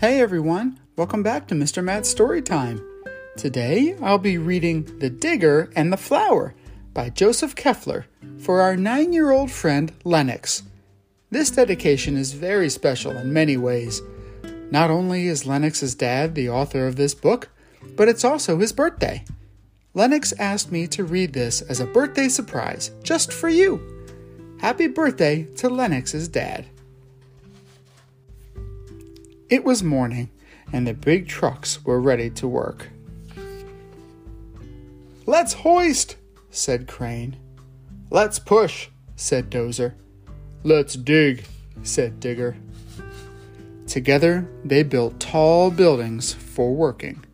Hey everyone, welcome back to Mr. Matt's Story Time. Today I'll be reading The Digger and the Flower by Joseph Kuefler for our nine year old friend Lennox. This dedication is very special in many ways. Not only is Lennox's dad the author of this book, but it's also his birthday. Lennox asked me to read this as a birthday surprise just for you. Happy birthday to Lennox's dad. It was morning, and the big trucks were ready to work. Let's hoist, said Crane. Let's push, said Dozer. Let's dig, said Digger. Together, they built tall buildings for working.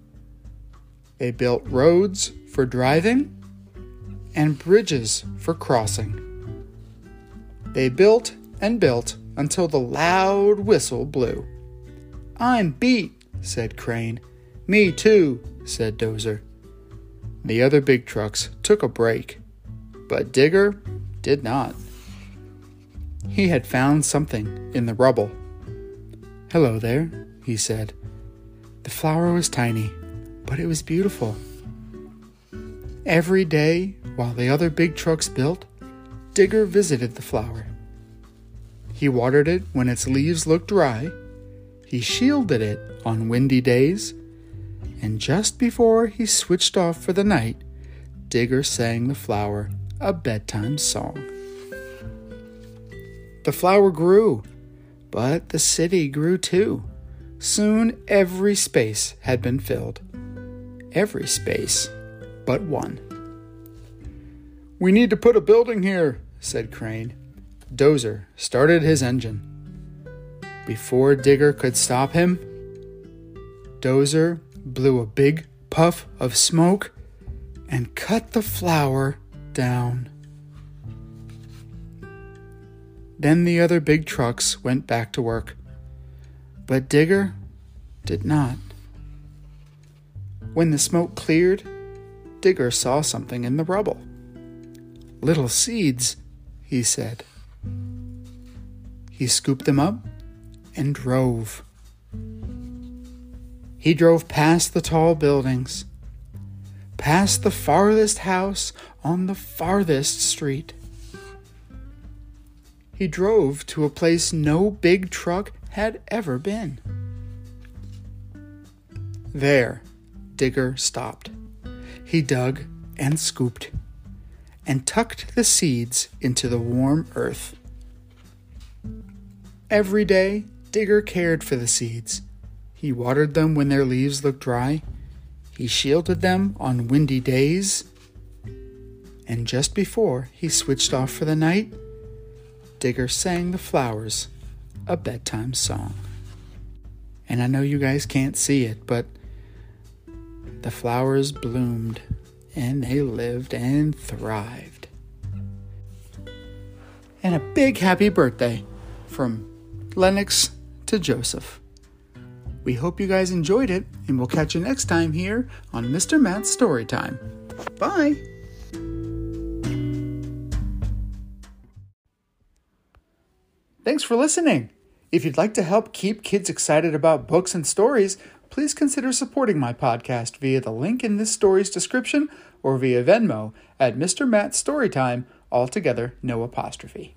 They built roads for driving and bridges for crossing. They built and built until the loud whistle blew. I'm beat, said Crane. Me too, said Dozer. The other big trucks took a break, but Digger did not. He had found something in the rubble. Hello there, he said. The flower was tiny, but it was beautiful. Every day, while the other big trucks built, Digger visited the flower. He watered it when its leaves looked dry he shielded it on windy days, and just before he switched off for the night, Digger sang the flower a bedtime song. The flower grew, but the city grew too. Soon every space had been filled. Every space but one. We need to put a building here, said Crane. Dozer started his engine. Before Digger could stop him, Dozer blew a big puff of smoke and cut the flower down. Then the other big trucks went back to work, but Digger did not. When the smoke cleared, Digger saw something in the rubble. Little seeds, he said. He scooped them up and drove. He drove past the tall buildings, past the farthest house on the farthest street. He drove to a place no big truck had ever been. There, Digger stopped. He dug and scooped and tucked the seeds into the warm earth. Every day, Digger cared for the seeds. He watered them when their leaves looked dry. He shielded them on windy days. And just before he switched off for the night, Digger sang the flowers a bedtime song. And I know you guys can't see it, but the flowers bloomed and they lived and thrived. And a big happy birthday from Lennox to Joseph. We hope you guys enjoyed it, and we'll catch you next time here on Mr. Matt's Story Time. Bye! Thanks for listening. If you'd like to help keep kids excited about books and stories, please consider supporting my podcast via the link in this story's description or via Venmo at Mr. Matt's Storytime, altogether no apostrophe.